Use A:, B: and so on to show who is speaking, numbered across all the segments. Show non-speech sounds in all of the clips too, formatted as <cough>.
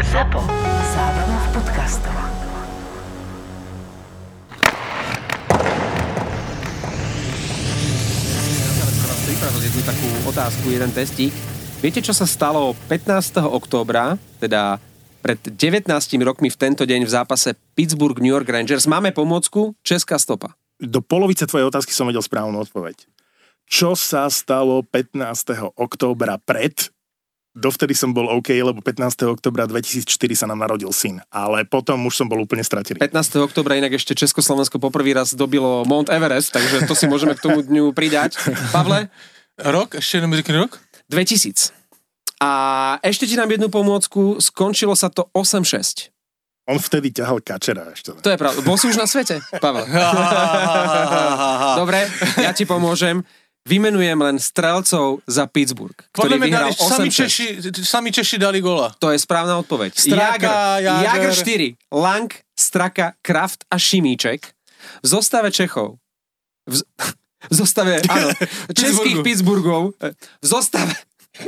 A: ZAPO. Zábrná v podcastov.
B: pripravil jednu takú otázku, jeden testík. Viete, čo sa stalo 15. októbra, teda pred 19 rokmi v tento deň v zápase Pittsburgh-New York Rangers? Máme pomôcku Česká stopa.
C: Do polovice tvojej otázky som vedel správnu odpoveď. Čo sa stalo 15. októbra pred? Dovtedy som bol OK, lebo 15. oktobra 2004 sa nám narodil syn, ale potom už som bol úplne stratený.
B: 15. oktobra inak ešte Československo poprvý raz dobilo Mount Everest, takže to si môžeme k tomu dňu pridať. Pavle?
D: Rok? Ešte jeden rok?
B: 2000. A ešte ti dám jednu pomôcku, skončilo sa to 8-6.
C: On vtedy ťahal kačera ešte.
B: To je pravda. Bol si už na svete, Pavel? <laughs> Dobre, ja ti pomôžem. Vymenujem len strelcov za Pittsburgh, ktorý
D: Podľa mňa
B: vyhral
D: dali, sami
B: 8-6.
D: Češi, sami Češi dali gola.
B: To je správna odpoveď.
D: Straka,
B: Jagr.
D: Jagr
B: 4, Lang, Straka, Kraft a Šimíček. V zostave Čechov. V, z- <laughs> v zostave, áno, <laughs> českých Pittsburghov. V zostave... <laughs>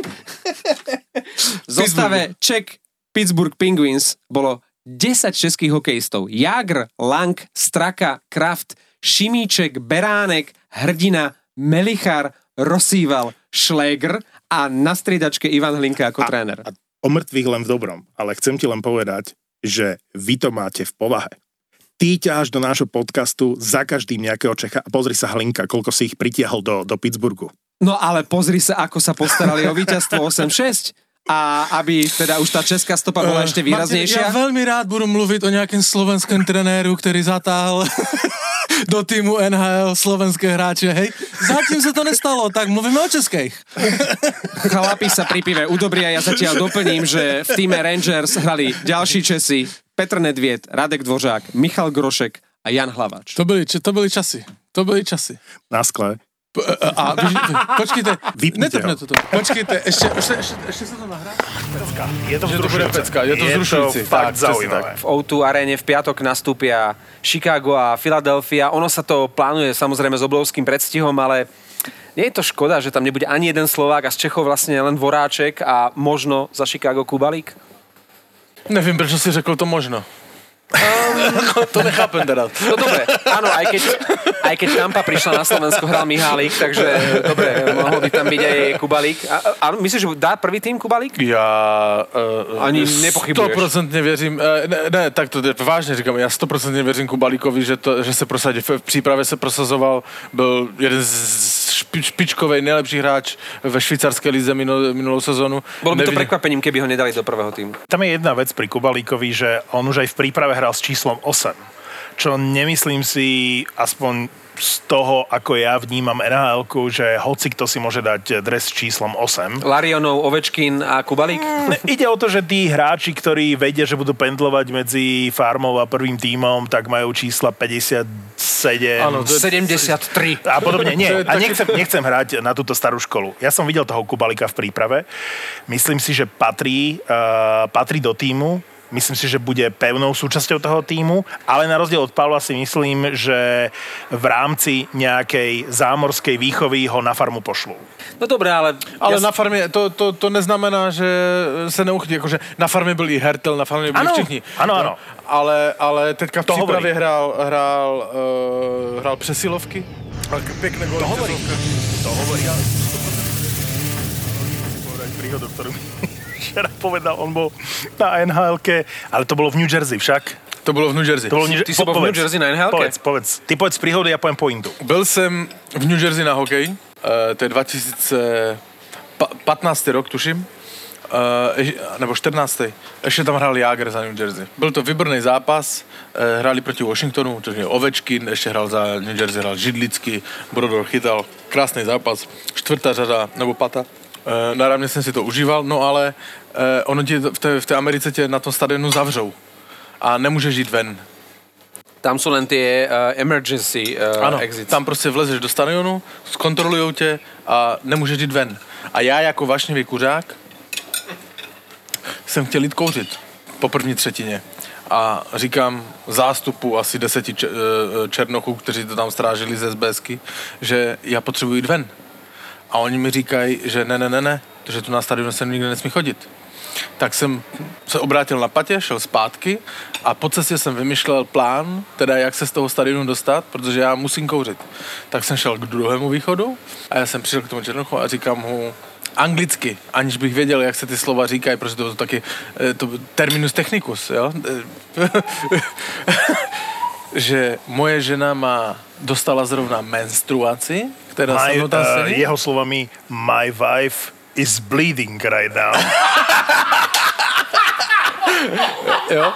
B: V zostave Czech Pittsburgh Penguins bolo 10 českých hokejistov. Jagr, Lang, Straka, Kraft, Šimíček, Beránek, Hrdina, Melichar, Rosíval, Šléger a na striedačke Ivan Hlinka ako tréner.
C: A o mŕtvych len v dobrom, ale chcem ti len povedať, že vy to máte v povahe. Ty ťaháš do nášho podcastu za každým nejakého Čecha a pozri sa Hlinka, koľko si ich pritiahol do, do Pittsburghu.
B: No ale pozri sa, ako sa postarali o víťazstvo 8-6 a aby teda už tá česká stopa bola ešte
D: Martin, Ja
B: výraznejšia.
D: veľmi rád budu mluvit o nějakém slovenském trenéru, který zatáhl <laughs> do týmu NHL slovenské hráče, hej. Zatím se to nestalo, tak mluvíme o českých.
B: Chlapi sa pri pive udobria, ja zatiaľ doplním, že v týme Rangers hrali ďalší Česi, Petr Nedviet, Radek Dvořák, Michal Grošek a Jan Hlavač.
D: To byly, to byly časy. To byly časy.
C: Na skle.
D: P- a, a vyži, počkejte,
C: Vypnite
D: netopne
C: ho.
D: to. Počkejte, ešte, ešte, ešte, ešte sa to nahrá?
C: Je to
D: bude pecka, je to vzrušujúci.
C: Je to fakt
D: Tak,
C: zaujímavé.
B: V O2 aréne v piatok nastúpia Chicago a Philadelphia. Ono sa to plánuje samozrejme s obrovským predstihom, ale nie je to škoda, že tam nebude ani jeden Slovák a z Čechov vlastne len Voráček a možno za Chicago Kubalík?
D: Nevím, proč si řekl to možno. To nechápem teda.
B: No dobre, áno, aj keď, aj keď Tampa prišla na Slovensko, hral Mihálik, takže dobre, mohol by tam byť aj Kubalík. A, a myslíš, že dá prvý tým Kubalík?
D: Já uh,
B: Ani nepochybuješ.
D: Stoprocentně věřím, ne, ne, tak to je- vážně říkám, já stoprocentně věřím Kubalíkovi, že, to, že se prosadí. V, v přípravě se prosazoval, byl jeden z špi, špičkovej nejlepší hráč ve švýcarské lize minul, minulou sezonu.
B: Bolo by to
D: Nevidím-
B: prekvapením, keby ho nedali do prvého týmu.
C: Tam je jedna vec pri Kubalíkovi, že on už aj v príprave hral s číslom 8. Čo nemyslím si, aspoň z toho, ako ja vnímam nhl že hoci kto si môže dať dres s číslom 8.
B: Larionov, Ovečkin a Kubalík?
C: Ne, Ide o to, že tí hráči, ktorí vedia, že budú pendlovať medzi farmou a prvým tímom, tak majú čísla 57.
D: Áno, to je-
B: 73.
C: a podobne. Nie, a nechcem, nechcem hrať na túto starú školu. Ja som videl toho Kubalika v príprave. Myslím si, že patrí, uh, patrí do týmu. Myslím si, že bude pevnou súčasťou toho týmu, ale na rozdiel od Pavla si myslím, že v rámci nejakej zámorskej výchovy ho na farmu pošlú.
B: No dobré, ale...
D: Ale
B: ja
D: na farmě, to, to, to neznamená, že se neuchytí, jakože na farmě byl i Hertel, na farmě byli
C: Ano,
D: všichni.
C: ano, ano.
D: Ale, ale teďka v
C: To
D: přípravě hrál, hrál, uh, hrál přesilovky. Pěkné.
C: To hovorí. To hovorí, príhodu, ktorú včera povedal. On bol na nhl ale to bolo v New Jersey však.
D: To bylo v New Jersey.
C: To bolo v New
B: Ty si bol v New Jersey na NHL-ke?
C: Povedz, povedz. Ty povedz príhodu, ja poviem pointu.
D: Byl jsem v New Jersey na hokej, uh, to je 2015 rok, tuším, uh, nebo 14. Ještě tam hrál Jágr za New Jersey. Byl to výborný zápas, uh, hráli proti Washingtonu, to je Ovečkin, ještě hrál za New Jersey, hrál Židlický, Brodor chytal, krásný zápas, čtvrtá řada, nebo pata. Uh, náravně jsem si to užíval, no ale uh, ono ti v té, v té Americe tě na tom stadionu zavřou a nemůžeš jít ven.
B: Tam sú len tie uh, emergency uh,
D: Ano,
B: exits.
D: tam prostě vlezeš do stadionu, zkontrolujou tě a nemůžeš jít ven. A já jako vášnivý kuřák jsem chtěl jít kouřit po první třetině. A říkám zástupu asi deseti če- černochů, kteří to tam strážili ze SBSky, že já potřebuji jít ven. A oni mi říkají, že ne, ne, ne, ne, že tu na stadionu se nikdo nesmí chodit. tak jsem se obrátil na patě, šel zpátky a po cestě jsem vymyšlel plán, teda jak se z toho stadionu dostat, protože já musím kouřit. Tak jsem šel k druhému východu a já jsem přišel k tomu Černochu a říkám mu, anglicky, aniž bych věděl, jak se ty slova říkají, protože to je taky eh, to, terminus technicus, jo? Že moje žena má, dostala zrovna menstruaci, která
C: My,
D: tam
C: uh,
D: sedí.
C: jeho slovami, my wife is bleeding right now. <laughs>
D: Jo?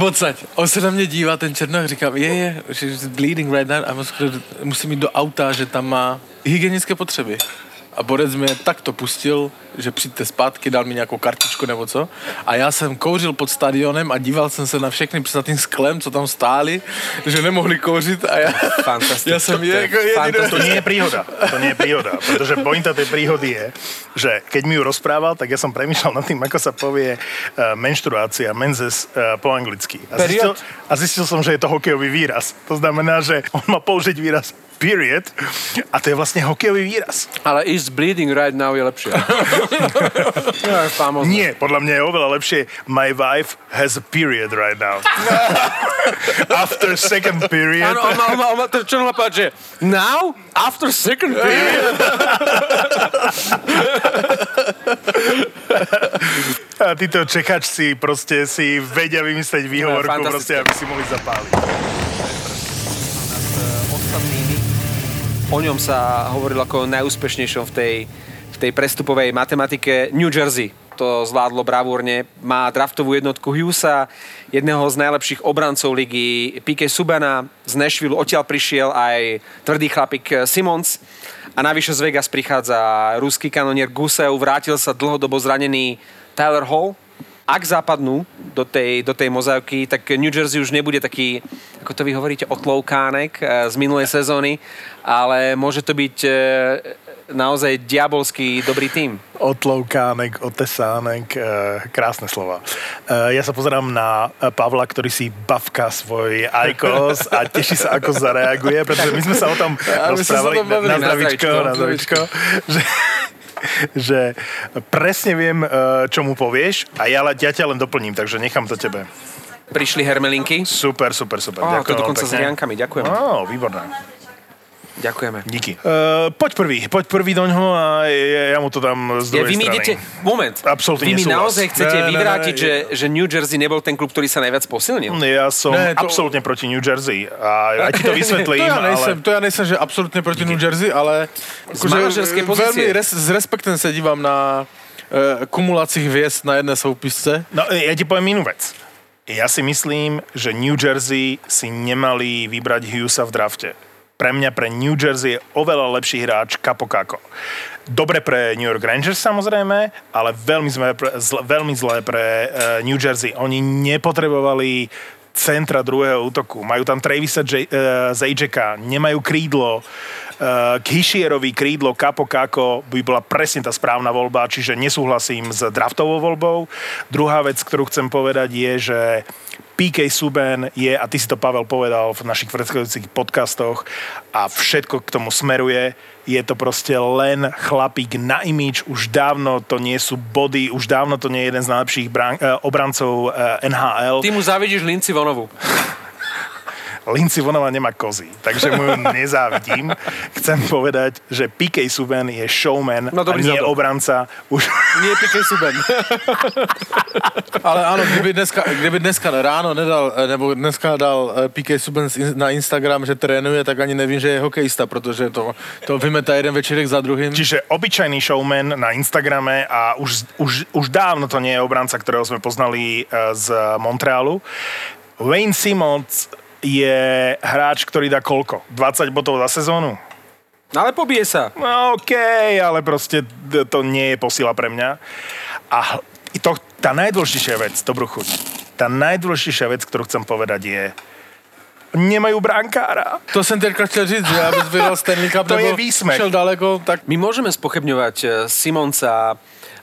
D: Odsaď. On se na mě dívá, ten černoch, říkám, je, je, she's bleeding right now a musím, jít do auta, že tam má hygienické potřeby. A Borec mě tak to pustil, že přijďte zpátky, dal mi nějakou kartičku nebo co. A já jsem kouřil pod stadionem a díval jsem se na všechny před tím sklem, co tam stáli, že nemohli kouřit a já, já jsem je, jako jediný,
C: To nie je príhoda. To nie je príhoda. Pretože pointa tej príhody je, že keď mi ju rozprával, tak ja som premýšľal nad tým, ako sa povie uh, menštruácia, menzes uh, po anglicky. A zistil, a zistil som, že je to hokejový výraz. To znamená, že on má použiť výraz period a to je vlastne hokejový výraz.
B: Ale is bleeding right now je lepšie. <laughs> <laughs> no.
C: Nie, podľa mňa je oveľa lepšie my wife has a period right now. <laughs> After second period.
B: Áno, on má, on má, on má, to, čo povedať, že now, after second period.
C: A títo čekačci proste si vedia vymyslieť výhovorku,
B: fantastické.
C: proste, aby si mohli zapáliť.
B: O ňom sa hovorilo ako o najúspešnejšom v tej, tej prestupovej matematike New Jersey. To zvládlo bravúrne. Má draftovú jednotku Hughesa, jedného z najlepších obrancov ligy Pique Subana. Z Nashville odtiaľ prišiel aj tvrdý chlapík Simons. A navyše z Vegas prichádza ruský kanonier Gusev. Vrátil sa dlhodobo zranený Tyler Hall, ak zapadnú do tej, do tej mozaivky, tak New Jersey už nebude taký, ako to vy hovoríte, otloukánek eh, z minulej sezóny, ale môže to byť eh, naozaj diabolský dobrý tým.
C: Otloukánek, otesánek, e, krásne slova. E, ja sa pozerám na e, Pavla, ktorý si bavka svoj ajkos a teší sa, ako zareaguje, pretože my sme sa o tom rozprávali na
B: Na
C: zdravičko, na zdravičko, že, <laughs> že presne viem, e, čo mu povieš a ja, ja ťa len doplním, takže nechám to tebe.
B: Prišli hermelinky.
C: Super, super, super.
B: Á, to
C: veľmi
B: dokonca s
C: pekne.
B: riankami, ďakujem.
C: Á, výborné.
B: Ďakujeme.
C: Díky. Uh, poď prvý, poď prvý doňho a ja, ja mu to dám z
B: Ja,
C: druhej
B: vy mi
C: strany.
B: idete, moment,
C: Absolútne
B: vy mi naozaj chcete
D: Ne, ne, ne,
B: vyvrátiť,
D: ne,
B: že, že New Jersey nebol ten klub, ktorý sa najviac posilnil?
C: Ja som
D: Ne, to-
C: absolútne proti New Jersey a aj ti to <laughs>
D: To
C: vysvetlím,
D: ja nejsem,
C: ale
D: to ja nejsem, že absolútne proti New Jersey, ale
B: Z manažerskej pozície.
D: veľmi res, s respektem sa dívam na uh, kumulácích hviezd na jedné soupisce.
C: no, ja ti poviem inú vec. Ja si myslím, že New Jersey si nemali vybrať Hughesa v drafte. Pre mňa, pre New Jersey je oveľa lepší hráč Capo Caco. Dobre pre New York Rangers samozrejme, ale veľmi zle, veľmi zlé pre uh, New Jersey. Oni nepotrebovali centra druhého útoku. Majú tam Travisa J- uh, Zajčeka, nemajú krídlo. Uh, k Hishierovi krídlo Capo Caco by bola presne tá správna voľba, čiže nesúhlasím s draftovou voľbou. Druhá vec, ktorú chcem povedať je, že PK Subban je, a ty si to Pavel povedal v našich predchádzajúcich podcastoch a všetko k tomu smeruje, je to proste len chlapík na imič, už dávno to nie sú body, už dávno to nie je jeden z najlepších brán, eh, obrancov eh, NHL.
B: Ty mu zavidíš Linci Vonovu.
C: Linci Vonova nemá kozy, takže mu ju nezávidím. Chcem povedať, že PK Subban je showman
B: No,
C: a nie
B: zadok.
C: obranca. Už...
B: Nie Piqué Suben. <laughs>
D: Ale áno, kdyby dneska, kdyby dneska ráno nedal, eh, nebo dneska dal eh, PK Subban na Instagram, že trénuje, tak ani nevím, že je hokejista, protože to, to vymetá jeden večerek za druhým.
C: Čiže obyčajný showman na Instagrame a už, už, už dávno to nie je obranca, ktorého sme poznali eh, z Montrealu. Wayne Simmons je hráč, ktorý dá koľko? 20 bodov za sezónu?
B: Ale pobije sa.
C: No OK, ale proste to nie je posila pre mňa. A to, tá najdôležitejšia vec, dobrú chuť, tá najdôležitejšia vec, ktorú chcem povedať je, nemajú brankára.
D: To jsem teďka chtěl říct, že abys vyhrál Stanley Cup
C: To je
D: nebo
C: výsmech.
D: šel daleko, tak
B: My môžeme spochybňovať eh, Simonca,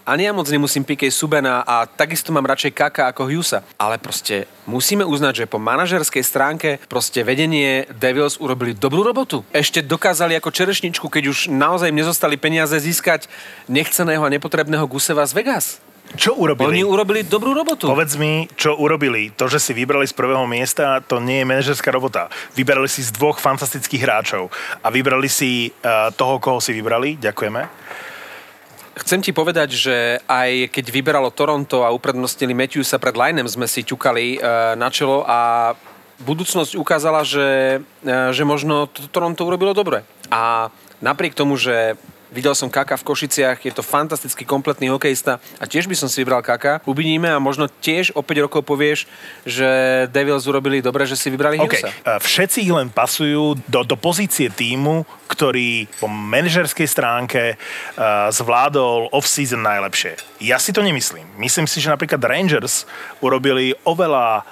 B: ani ja moc nemusím Piqué Subena a takisto mám radšej Kaka ako Hughesa. Ale proste musíme uznať, že po manažerskej stránke proste vedenie Devils urobili dobrú robotu. Ešte dokázali ako čerešničku, keď už naozaj nezostali peniaze získať nechceného a nepotrebného Guseva z Vegas.
C: Čo urobili?
B: Oni urobili dobrú robotu.
C: Povedz mi, čo urobili. To, že si vybrali z prvého miesta, to nie je manažerská robota. Vybrali si z dvoch fantastických hráčov a vybrali si uh, toho, koho si vybrali. Ďakujeme.
B: Chcem ti povedať, že aj keď vyberalo Toronto a uprednostnili Matthewsa pred Linem, sme si ťukali uh, na čelo a budúcnosť ukázala, že, uh, že možno to Toronto urobilo dobre. A napriek tomu, že Videl som Kaka v Košiciach, je to fantastický kompletný hokejista a tiež by som si vybral Kaka. Uvidíme a možno tiež o 5 rokov povieš, že Devils urobili dobre, že si vybrali. Hughesa.
C: Uh, Všetci ich len pasujú do, do pozície týmu, ktorý po manažerskej stránke uh, zvládol off-season najlepšie. Ja si to nemyslím. Myslím si, že napríklad Rangers urobili oveľa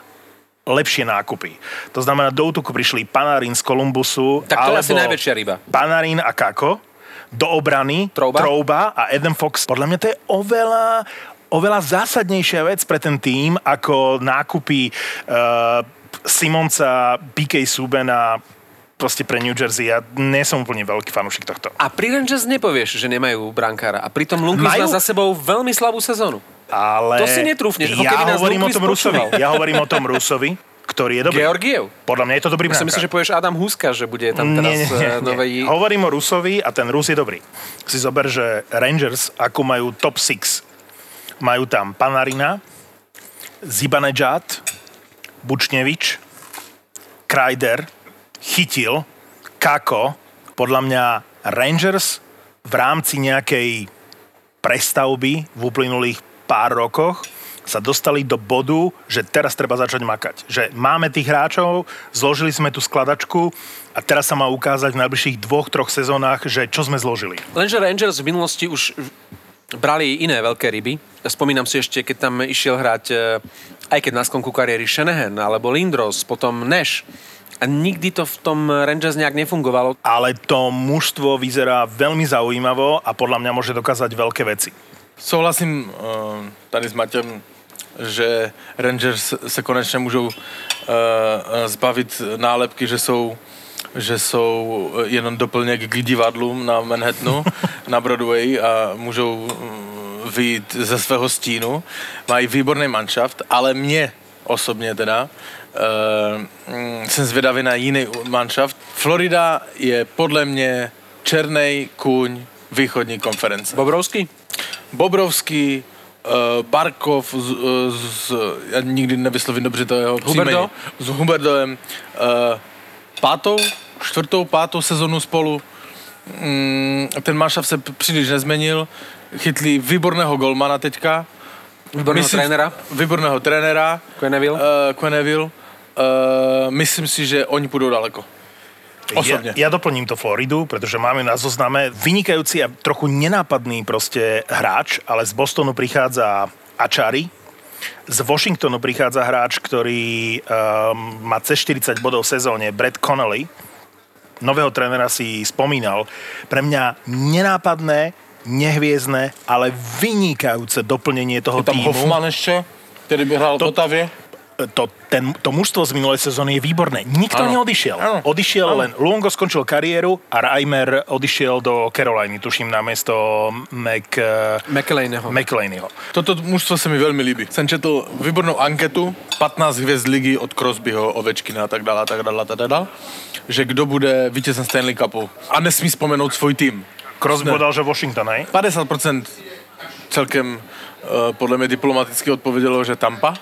C: lepšie nákupy. To znamená, do útoku prišli Panarin z Kolumbusu.
B: Tak to je asi najväčšia ryba.
C: Panarin a Kako. Do obrany
B: Trouba.
C: Trouba a Adam Fox. Podľa mňa to je oveľa, oveľa zásadnejšia vec pre ten tým, ako nákupy uh, Simonca, PK Subena, proste pre New Jersey. Ja nie som úplne veľký fanúšik tohto.
B: A pri Rangers nepovieš, že nemajú brankára. A pritom Lundqvist
C: Majú?
B: má za sebou veľmi slabú sezónu.
C: Ale
B: To si netrúfneš,
C: ja
B: keby nás
C: hovorím o tom Rusovi. Ja hovorím o tom Rusovi, <laughs> ktorý je dobrý.
B: Georgiev.
C: Podľa mňa je to dobrý brankár.
B: myslím, že povieš Adam Huska, že bude tam teraz
C: nie, nie, nie,
B: eh, novej...
C: nie. Hovorím o Rusovi a ten Rus je dobrý. Si zober, že Rangers, ako majú top 6, majú tam Panarina, Zibanejad, Bučnevič, Krajder, Chytil, Kako. Podľa mňa Rangers v rámci nejakej prestavby v uplynulých pár rokoch sa dostali do bodu, že teraz treba začať makať. Že máme tých hráčov, zložili sme tú skladačku a teraz sa má ukázať v najbližších dvoch, troch sezónach, že čo sme zložili.
B: Lenže Rangers v minulosti už brali iné veľké ryby. Spomínam si ešte, keď tam išiel hrať, eh, aj keď na skonku kariéry Shanahan, alebo Lindros, potom Nash. A nikdy to v tom Rangers nejak nefungovalo.
C: Ale to mužstvo vyzerá veľmi zaujímavo a podľa mňa môže dokázať veľké veci.
D: Souhlasím uh, tady s Matěm, že Rangers se konečně můžou uh, zbavit nálepky, že jsou že jsou jenom doplněk k divadlům na Manhattanu, <laughs> na Broadway a můžou mm, vyjít ze svého stínu. Mají výborný manšaft, ale mě osobně teda uh, jsem zvědavý na jiný manšaft. Florida je podle mě černej kůň východní konference.
B: Bobrovský?
D: Bobrovský, uh, Barkov, z, uh, z, já nikdy nevyslovím dobře to jeho
B: Huberdo?
D: příjmení, s Huberdovem, uh, pátou, čtvrtou, pátou sezonu spolu. Mm, ten manšaft se příliš nezmenil, chytli výborného golmana teďka.
B: Výborného trénera?
D: Výborného trenéra.
B: Quenneville?
D: Uh, Quenneville. Uh, myslím si, že oni půjdou daleko. Osobne.
C: Ja, ja doplním to Floridu, pretože máme na zozname vynikajúci a trochu nenápadný proste hráč, ale z Bostonu prichádza Achari, z Washingtonu prichádza hráč, ktorý um, má cez 40 bodov v sezóne, Brett Connolly. Nového trénera si spomínal. Pre mňa nenápadné, nehviezdne, ale vynikajúce doplnenie toho
D: Je tam
C: týmu.
D: Hoffman ještě, který by hrál
C: To-
D: v Otavě.
C: To, ten, to mužstvo z minulej sezóny je výborné. Nikto
D: Áno.
C: neodišiel.
D: Áno.
C: Odišiel
D: Áno.
C: len Luongo skončil kariéru a Reimer odišiel do Caroliny, tuším, na miesto Mac,
B: McElaineho.
C: McLeanyho.
D: Toto mužstvo se mi velmi líbí. Jsem četl výbornou anketu, 15 hvězd ligy od Crosbyho, Ovečkina a tak dále, a tak dále, a tak dále, že kdo bude vítězem Stanley Cupu. A nesmí vzpomenout svůj tým.
C: Crosby podal, že Washington, hej?
D: 50% celkem uh, podle mě diplomaticky odpovědělo, že Tampa.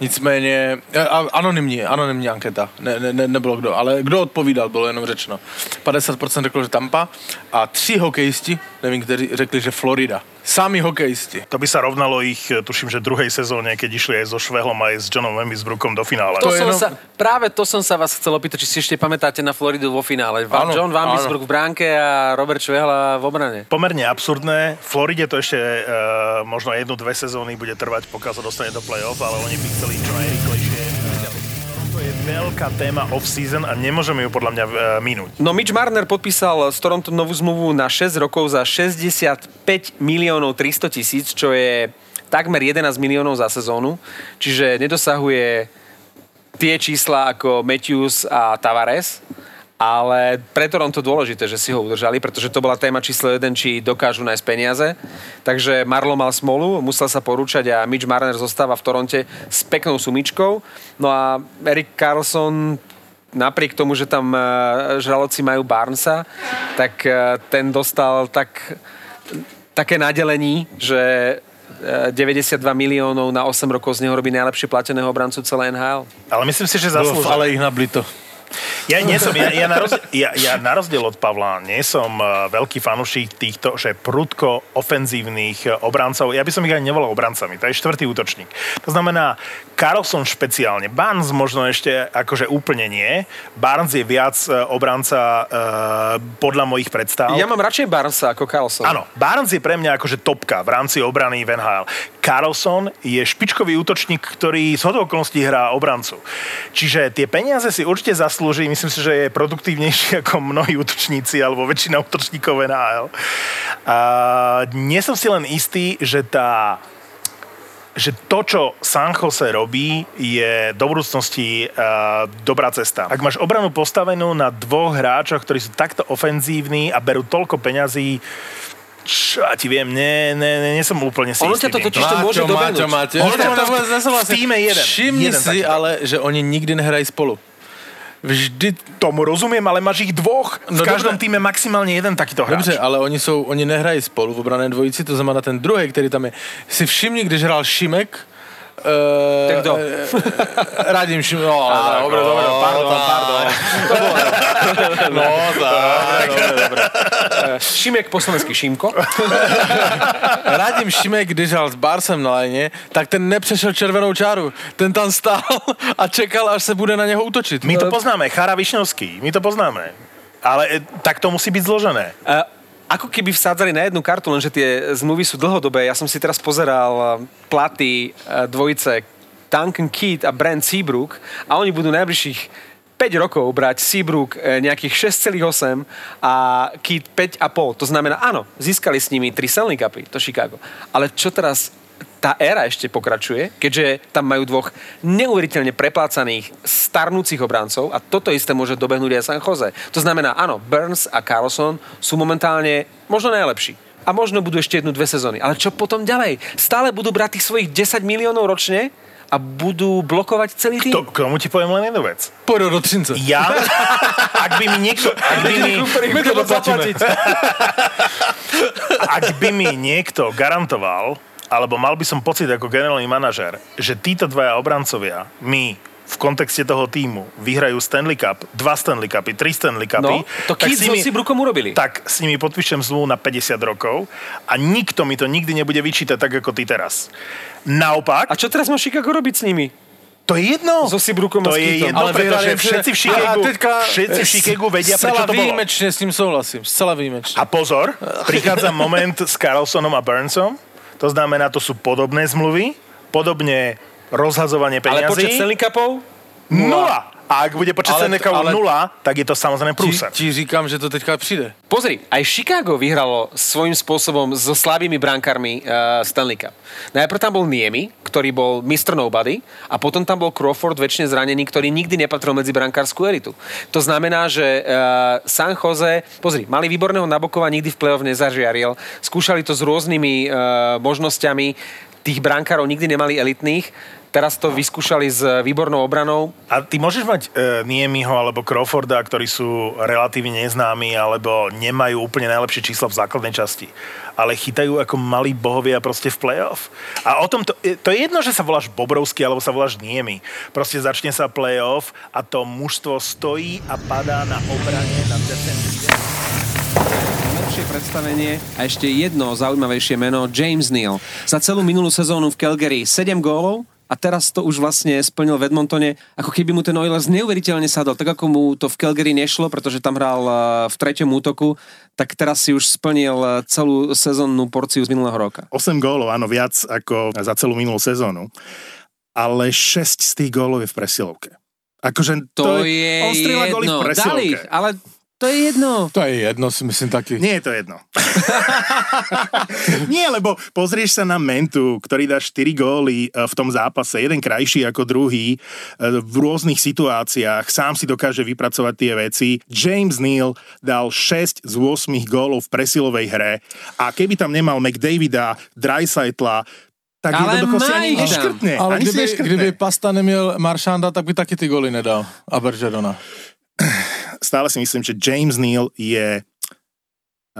D: Nicméně, eh, anonymní, anonymní anketa, ne, ne, ne, nebylo kdo, ale kdo odpovídal, bylo jenom řečeno. 50% řeklo, že Tampa a tři hokejisti, nevím, kteří řekli, že Florida. Sami hokejisti.
C: To by sa rovnalo ich, tuším, že druhej sezóne, keď išli aj so Švehlom aj s Johnom Wembisbrookom do finále.
B: To
D: To
B: som
D: jenom-
B: sa, práve to som sa vás chcel opýtať, či si ešte pamätáte na Floridu vo finále.
D: Áno,
B: John Van
D: áno.
B: Bisbrook v bránke a Robert Švehla v obrane.
C: Pomerne absurdné. Floride to ešte uh, možno jednu, dve sezóny bude trvať, pokiaľ sa dostane do play-off, ale oni by chceli čo najrychlejšie. Veľká téma off-season a nemôžeme ju podľa mňa uh, minúť.
B: No Mitch Marner podpísal s Toronto novú zmluvu na 6 rokov za 65 miliónov 300 tisíc, čo je takmer 11 miliónov za sezónu, čiže nedosahuje tie čísla ako Matthews a Tavares, ale pre Toronto dôležité, že si ho udržali, pretože to bola téma číslo 1, či dokážu nájsť peniaze. Takže Marlo mal smolu, musel sa porúčať a Mitch Marner zostáva v Toronte s peknou sumičkou. No a Eric Carlson napriek tomu, že tam eh, žraloci majú Barnesa, tak eh, ten dostal tak, také nadelení, že eh, 92 miliónov na 8 rokov z neho robí najlepšie plateného obrancu celé NHL.
C: Ale myslím si, že
D: Bylo
C: zaslúžil.
D: ale ich nablito.
C: Ja nie som, ja, ja, na rozdiel, ja, ja na rozdiel od Pavla nie som uh, veľký fanúšik týchto, že prudko ofenzívnych uh, obrancov. Ja by som ich ani nevolal obrancami, to je štvrtý útočník. To znamená, Carlson špeciálne, Barnes možno ešte akože úplne nie. Barnes je viac uh, obranca uh, podľa mojich predstav.
B: Ja mám radšej Barnesa ako Carlson.
C: Áno, Barnes je pre mňa akože topka v rámci obrany v NHL. Carlson je špičkový útočník, ktorý z hodou okolností hrá obrancu. Čiže tie peniaze si určite zaslúži. Myslím si, že je produktívnejší <laughs> ako mnohí útočníci alebo väčšina útočníkov v NHL. A nie som si len istý, že tá že to, čo San Jose robí, je do budúcnosti uh, dobrá cesta. Ak máš obranu postavenú na dvoch hráčoch, ktorí sú takto ofenzívni a berú toľko peňazí, čo ja ti viem, nie, nie, nie, nie som úplne si
B: Ono
C: istý
B: ťa to totiž to môže dobehnúť.
D: Máťo,
C: Ono
D: Máťo.
C: to-
D: nesúhlasím.
C: v tíme jeden.
D: Všimni
C: Jeden
D: si
C: takýto.
D: ale, že oni nikdy nehrají spolu. Vždy
C: Tomu rozumiem, ale máš ich dvoch. V
D: No
C: každom
D: dobre.
C: týme maximálne jeden takýto hráč.
D: Dobře, ale oni, jsou, oni nehrají spolu v obrané dvojici, to znamená ten druhý, který tam je. Si všimni, když hrál Šimek, Uh,
B: Tak kdo?
D: Radím Šimek. No, ale tak,
C: dobre, dobre,
D: no,
C: pardon, pardon.
D: No, tak.
B: Šimek po slovensky Šimko. <laughs>
D: Radim Šimek, když hrál s Barsem na léně, tak ten nepřešel červenou čáru. Ten tam stál a čekal, až se bude na něho útočit.
C: My to poznáme, Chára Višňovský, my to poznáme. Ale tak to musí byť zložené.
B: Uh, ako keby vsádzali na jednu kartu, lenže tie zmluvy sú dlhodobé. Ja som si teraz pozeral eh, platy eh, dvojice Duncan Keat a Brent Seabrook a oni budú najbližších 5 rokov brať Seabrook eh, nejakých 6,8 a Keat 5,5. To znamená, áno, získali s nimi 3 Stanley Cupy, to Chicago. Ale čo teraz tá éra ešte pokračuje, keďže tam majú dvoch neuveriteľne preplácaných starnúcich obrancov a toto isté môže dobehnúť aj San Jose. To znamená, áno, Burns a Carlson sú momentálne možno najlepší. A možno budú ešte jednu, dve sezóny. Ale čo potom ďalej? Stále budú brať tých svojich 10 miliónov ročne a budú blokovať celý tým.
C: To, k tomu ti poviem len jednu vec.
D: Třince.
C: Ja, ak by mi niekto, <laughs> ak by mi,
D: My to <laughs>
C: ak by mi niekto garantoval, alebo mal by som pocit ako generálny manažer, že títo dvaja obrancovia mi v kontexte toho týmu vyhrajú Stanley Cup, dva Stanley Cupy, tri Stanley Cupy,
B: No, to Keith so Seabrookom urobili.
C: tak s nimi podpíšem zmluvu na 50 rokov a nikto mi to nikdy nebude vyčítať tak, ako ty teraz. Naopak,
B: A čo teraz má Chicago robiť s nimi?
C: to je jedno.
B: So Seabrookom
C: to
B: s
C: je jedno,
D: Ale
C: pretože
D: vyhrali
C: všetci v
D: teďka
C: všetci v Chicagu vedia, prečo to bolo.
D: výjimečne s ním souhlasím. Zcela výjimečne.
C: A pozor, <laughs> prichádza moment s Carlsonom a Burnsom. To znamená, to sú podobné zmluvy, podobne rozhazovanie
B: Ale
C: peňazí.
B: počet Stanley Cupov?
C: Nula. A ak bude počet Cupu
D: ale-
C: nula, tak je to samozrejme
D: Ti,
C: prúser.
D: ti říkám, že to teďka přijde.
B: Pozri, aj Chicago vyhralo svojím spôsobom so slabými brankármi uh, Stanley Cup. Najprv tam bol Niemi, ktorý bol Mr. Nobody a potom tam bol Crawford, väčšine zranený, ktorý nikdy nepatril medzi brankárskú elitu. To znamená, že uh, San Jose, pozri, mali výborného Nabokova, nikdy v play-off nezažiaril, skúšali to s rôznymi uh, možnosťami, tých brankárov nikdy nemali elitných, teraz to vyskúšali s výbornou obranou,
C: A ty môžeš mať e, Niemiho alebo Crawforda, ktorí sú relatívne neznámi alebo nemajú úplne najlepšie čísla v základnej časti, ale chytajú ako malí bohovia proste v playoff. A o tom to, je- to je jedno, že sa voláš Bobrovský alebo sa voláš Niemi. Proste začne sa playoff a to mužstvo stojí a padá na obrane, na defenzíve.
B: Lepšie predstavenie a ešte jedno zaujímavejšie meno, James Neal. Za celú minulú sezónu v Calgary 7 gólov a teraz to už vlastne splnil v Edmontone, ako keby mu ten Oilers neuveriteľne sadol, tak ako mu to v Calgary nešlo, pretože tam hral eh, v treťom útoku, tak teraz si už splnil eh, celú sezónnu porciu z minulého roka.
E: 8 gólov, áno, viac ako za celú minulú sezónu. Ale 6 z tých gólov je v presilovke. Akože
B: To, je
E: strieľa góly v
B: jedno, dali ale To je jedno.
D: To je jedno, si myslím taky.
E: Nie je to jedno. <laughs> Nie, lebo pozrieš sa na Mentu, ktorý dá 4 góly e, v tom zápase, jeden krajší ako druhý, e, v rôznych situáciách, sám si dokáže vypracovať tie veci. James Neal dal 6 z 8 gólov v presilovej hre a keby tam nemal McDavida, Dreisaitla, tak
B: Ale
E: jednoducho si ani neškrtne.
D: Ale
E: ani
D: kdyby,
E: neškrtne.
D: kdyby Pasta neměl Maršanda, tak by taky ty goly nedal. A Bergerona.
E: Stále si myslím, že James Neal je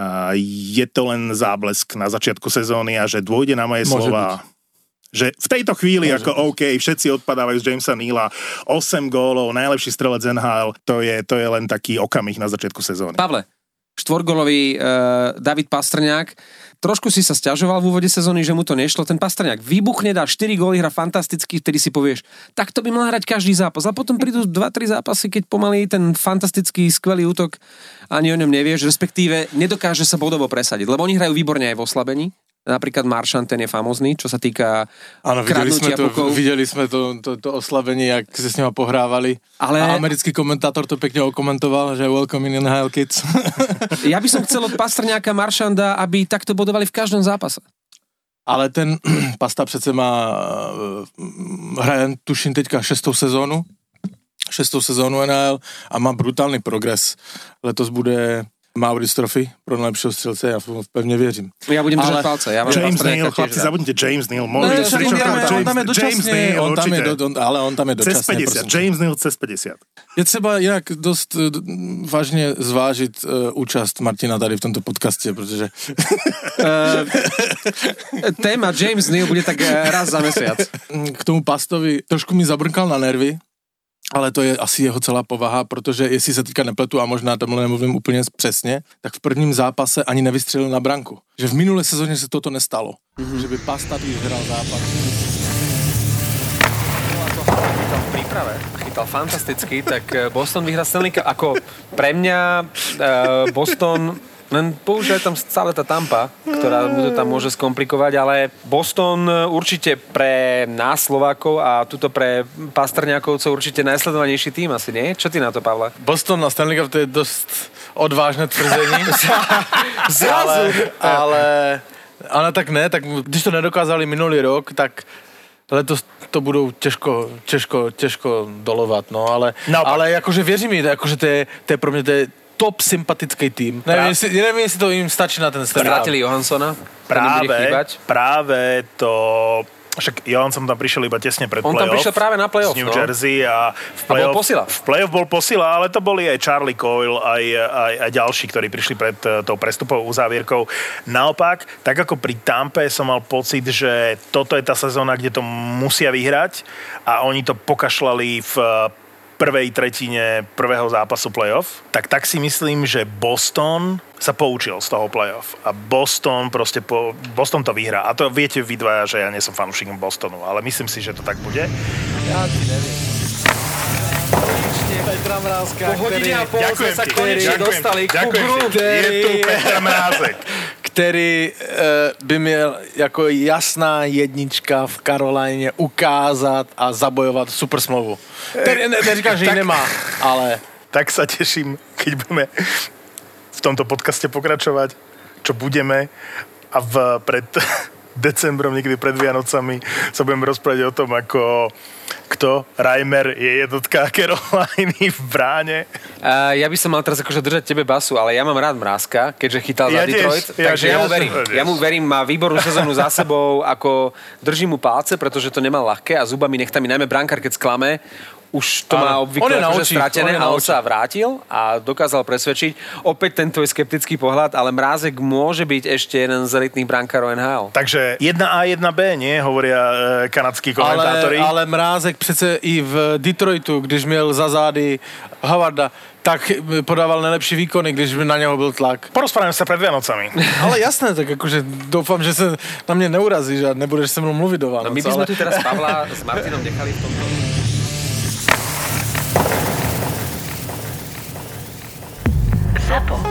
E: a je to len záblesk na začiatku sezóny a že dôjde na moje
D: Môže
E: slova. Že v tejto chvíli,
D: Môže
E: ako OK, všetci odpadávajú z Jamesa Neala, 8 gólov, najlepší strelec NHL, to je, to je len taký okamih na začiatku sezóny.
B: Pavle, štvorgolový uh, David Pastrňák, trošku si sa stiažoval v úvode sezóny, že mu to nešlo. Ten Pastrňák vybuchne, dá 4 góly, hra fantasticky, vtedy si povieš, tak to by mal hrať každý zápas. A potom prídu 2-3 zápasy, keď pomaly ten fantastický, skvelý útok ani o ňom nevieš, respektíve nedokáže sa bodovo presadiť, lebo oni hrajú výborne aj v oslabení. Napríklad Maršan, ten je famozný, čo sa týka
D: viděli jsme,
B: kradnutia
D: to,
B: pukov.
D: viděli jsme to, to, to oslabení, jak se s nima pohrávali.
B: Ale-
D: A americký komentátor to pěkně okomentoval, že welcome in NHL Kids. <laughs>
B: Ja by som chcel od Pastrňáka Maršanda, aby takto bodovali v každom zápase.
D: Ale ten <clears throat> Pasta přece má, eh, hraje tuším teďka šestou sezónu, šestou sezónu NHL a má brutální progres. Letos bude Maurice Trophy pro nejlepšího střelce, já v- pevně věřím.
B: Ja budem držať
D: Ale
B: palce. Ja mám
E: James Neal, chlapci, zabudnite James Neal.
D: No,
E: Môžete
D: však
E: si
D: on, tam,
E: tam-
D: on tam je
E: James Neal,
D: on tam je, do, on, ale on tam je
E: Cez
D: dočasně.
E: 50.
D: prostě.
E: James Neal cez 50.
D: Je třeba jinak dost eh, d- vážně zvážit uh, účast Martina tady v tomto podcastě, protože
B: Téma James Neal bude tak eh, raz za mesiac.
D: k tomu Pastovi trošku mi zabrkal na nervy, ale to je asi jeho celá povaha, protože jestli se teďka nepletu a možná tomhle nemluvím úplně přesně, tak v prvním zápase ani nevystřelil na branku. Že v minulé sezóně se toto nestalo. Mm-hmm. Že by Pasta, když hrál zápas,
B: chytal v príprave, chytal fantasticky, tak eh, Boston vyhrá Stanley Cup. Ako pre mňa eh, Boston len používa tam stále tá Tampa, ktorá mu to tam môže skomplikovať, ale Boston eh, určite pre nás Slovákov a tuto pre Pastrňákovcov určite najsledovanejší tým asi, nie? Čo ty na to, Pavle?
D: Boston na Stanley Cup to je dost odvážné tvrzení. <laughs> <laughs> ale, ale, ale tak ne, tak když to nedokázali minulý rok, tak letos to budou těžko, těžko, těžko dolovat, no, ale,
C: Naopak.
D: ale jakože věřím mi, jakože to je, to je pro mě to je top sympatický tým. Nevím, jestli, nevím, jestli to jim stačí na ten Cup.
B: Vrátili im bude
C: Práve, práve to... Však Johansson tam prišiel iba tesne pred
B: On tam
C: playoff.
B: prišiel práve na playoff,
C: Z New
B: no.
C: Jersey a v
B: A bol
C: playoff,
B: posila.
C: v playoff bol posila, ale to boli aj Charlie Coyle, aj, aj, aj ďalší, ktorí prišli pred eh, tou prestupovou uzávierkou. Naopak, tak ako pri Tampe som mal pocit, že toto je tá sezóna, kde to musia vyhrať a oni to pokašľali v prvej tretine prvého zápasu playoff, tak tak si myslím, že Boston sa poučil z toho playoff. A Boston proste po, Boston to vyhrá. A to viete vy dvaja, že ja nie som fanúšikom Bostonu, ale myslím si, že to tak bude.
D: Petra Mrázka,
B: Po hodine a pol sme sa
C: ti.
B: konečne dostali ku
C: Ďakujem ti. Je tu Petr Mrázek. <laughs>
D: který eh, by měl jako jasná jednička v Karolajně ukázat a zabojovat super smlouvu. Který, ne, neříkám, že ji nemá, ale
C: Tak sa teším, keď budeme v tomto podcaste pokračovať, čo budeme a v, pred <laughs> decembrom, niekedy pred Vianocami sa budeme rozprávať o tom, ako kto, Reimer je jednotka <laughs> Caroliny v bráne.
B: Uh, ja by som mal teraz akože držať tebe basu, ale ja mám rád Mrázka, keďže chytal
C: Ja
B: za
C: tiež,
B: Detroit,
C: ja
B: takže
C: tiež.
B: ja mu verím. Ja mu verím, má výbornú sezónu za sebou, ako držím mu palce, pretože to nemal ľahké a zubami nechtami, najmä brankár, keď sklame, už to má obvykle akože stratené
D: on
B: a on sa vrátil a dokázal presvedčiť. Opäť ten tvoj skeptický pohľad, ale Mrázek môže byť ešte jeden z elitných brankárov NHL.
C: Takže 1A, 1B, nie? Hovoria e, kanadskí
D: ale,
C: komentátori.
D: ale Mrázek přece i v Detroitu, když měl za zády Howarda, tak podával nejlepší výkony, když by na něho byl tlak.
C: Porozprávame sa pred Vianocami. <laughs>
D: Ale jasné, tak jakože doufám, že se na mě neurazíš a nebudeš se mnou mluvit do Vánoc.
B: No my by sme
D: ale...
B: tu teraz Pavla s <laughs> Martinom nechali v tomto.
A: Zapo.